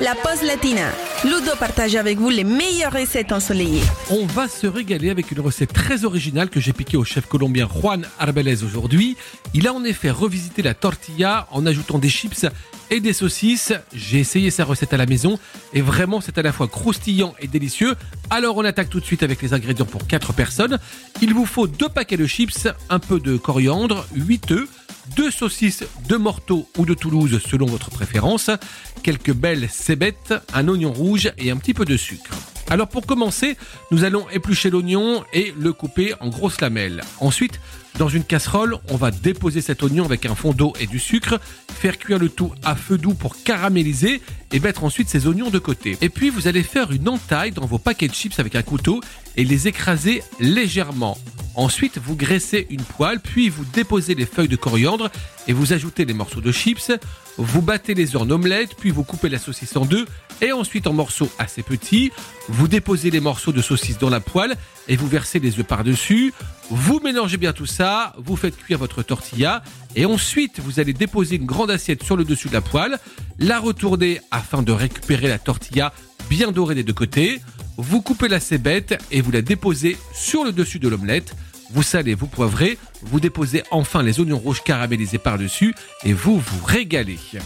la pause latina. Ludo partage avec vous les meilleures recettes ensoleillées. On va se régaler avec une recette très originale que j'ai piquée au chef colombien Juan Arbelez aujourd'hui. Il a en effet revisité la tortilla en ajoutant des chips et des saucisses. J'ai essayé sa recette à la maison et vraiment c'est à la fois croustillant et délicieux. Alors on attaque tout de suite avec les ingrédients pour 4 personnes. Il vous faut 2 paquets de chips, un peu de coriandre, 8 œufs, deux saucisses de Morteau ou de Toulouse selon votre préférence, quelques belles cébettes, un oignon rouge et un petit peu de sucre. Alors pour commencer, nous allons éplucher l'oignon et le couper en grosses lamelles. Ensuite, dans une casserole, on va déposer cet oignon avec un fond d'eau et du sucre, faire cuire le tout à feu doux pour caraméliser et mettre ensuite ces oignons de côté. Et puis vous allez faire une entaille dans vos paquets de chips avec un couteau et les écraser légèrement. Ensuite, vous graissez une poêle, puis vous déposez les feuilles de coriandre et vous ajoutez les morceaux de chips. Vous battez les œufs en omelette, puis vous coupez la saucisse en deux et ensuite en morceaux assez petits. Vous déposez les morceaux de saucisse dans la poêle et vous versez les œufs par-dessus. Vous mélangez bien tout ça, vous faites cuire votre tortilla et ensuite vous allez déposer une grande assiette sur le dessus de la poêle, la retourner afin de récupérer la tortilla bien dorée des deux côtés. Vous coupez la cébette et vous la déposez sur le dessus de l'omelette. Vous salez, vous poivrez, vous déposez enfin les oignons rouges caramélisés par-dessus et vous vous régalez.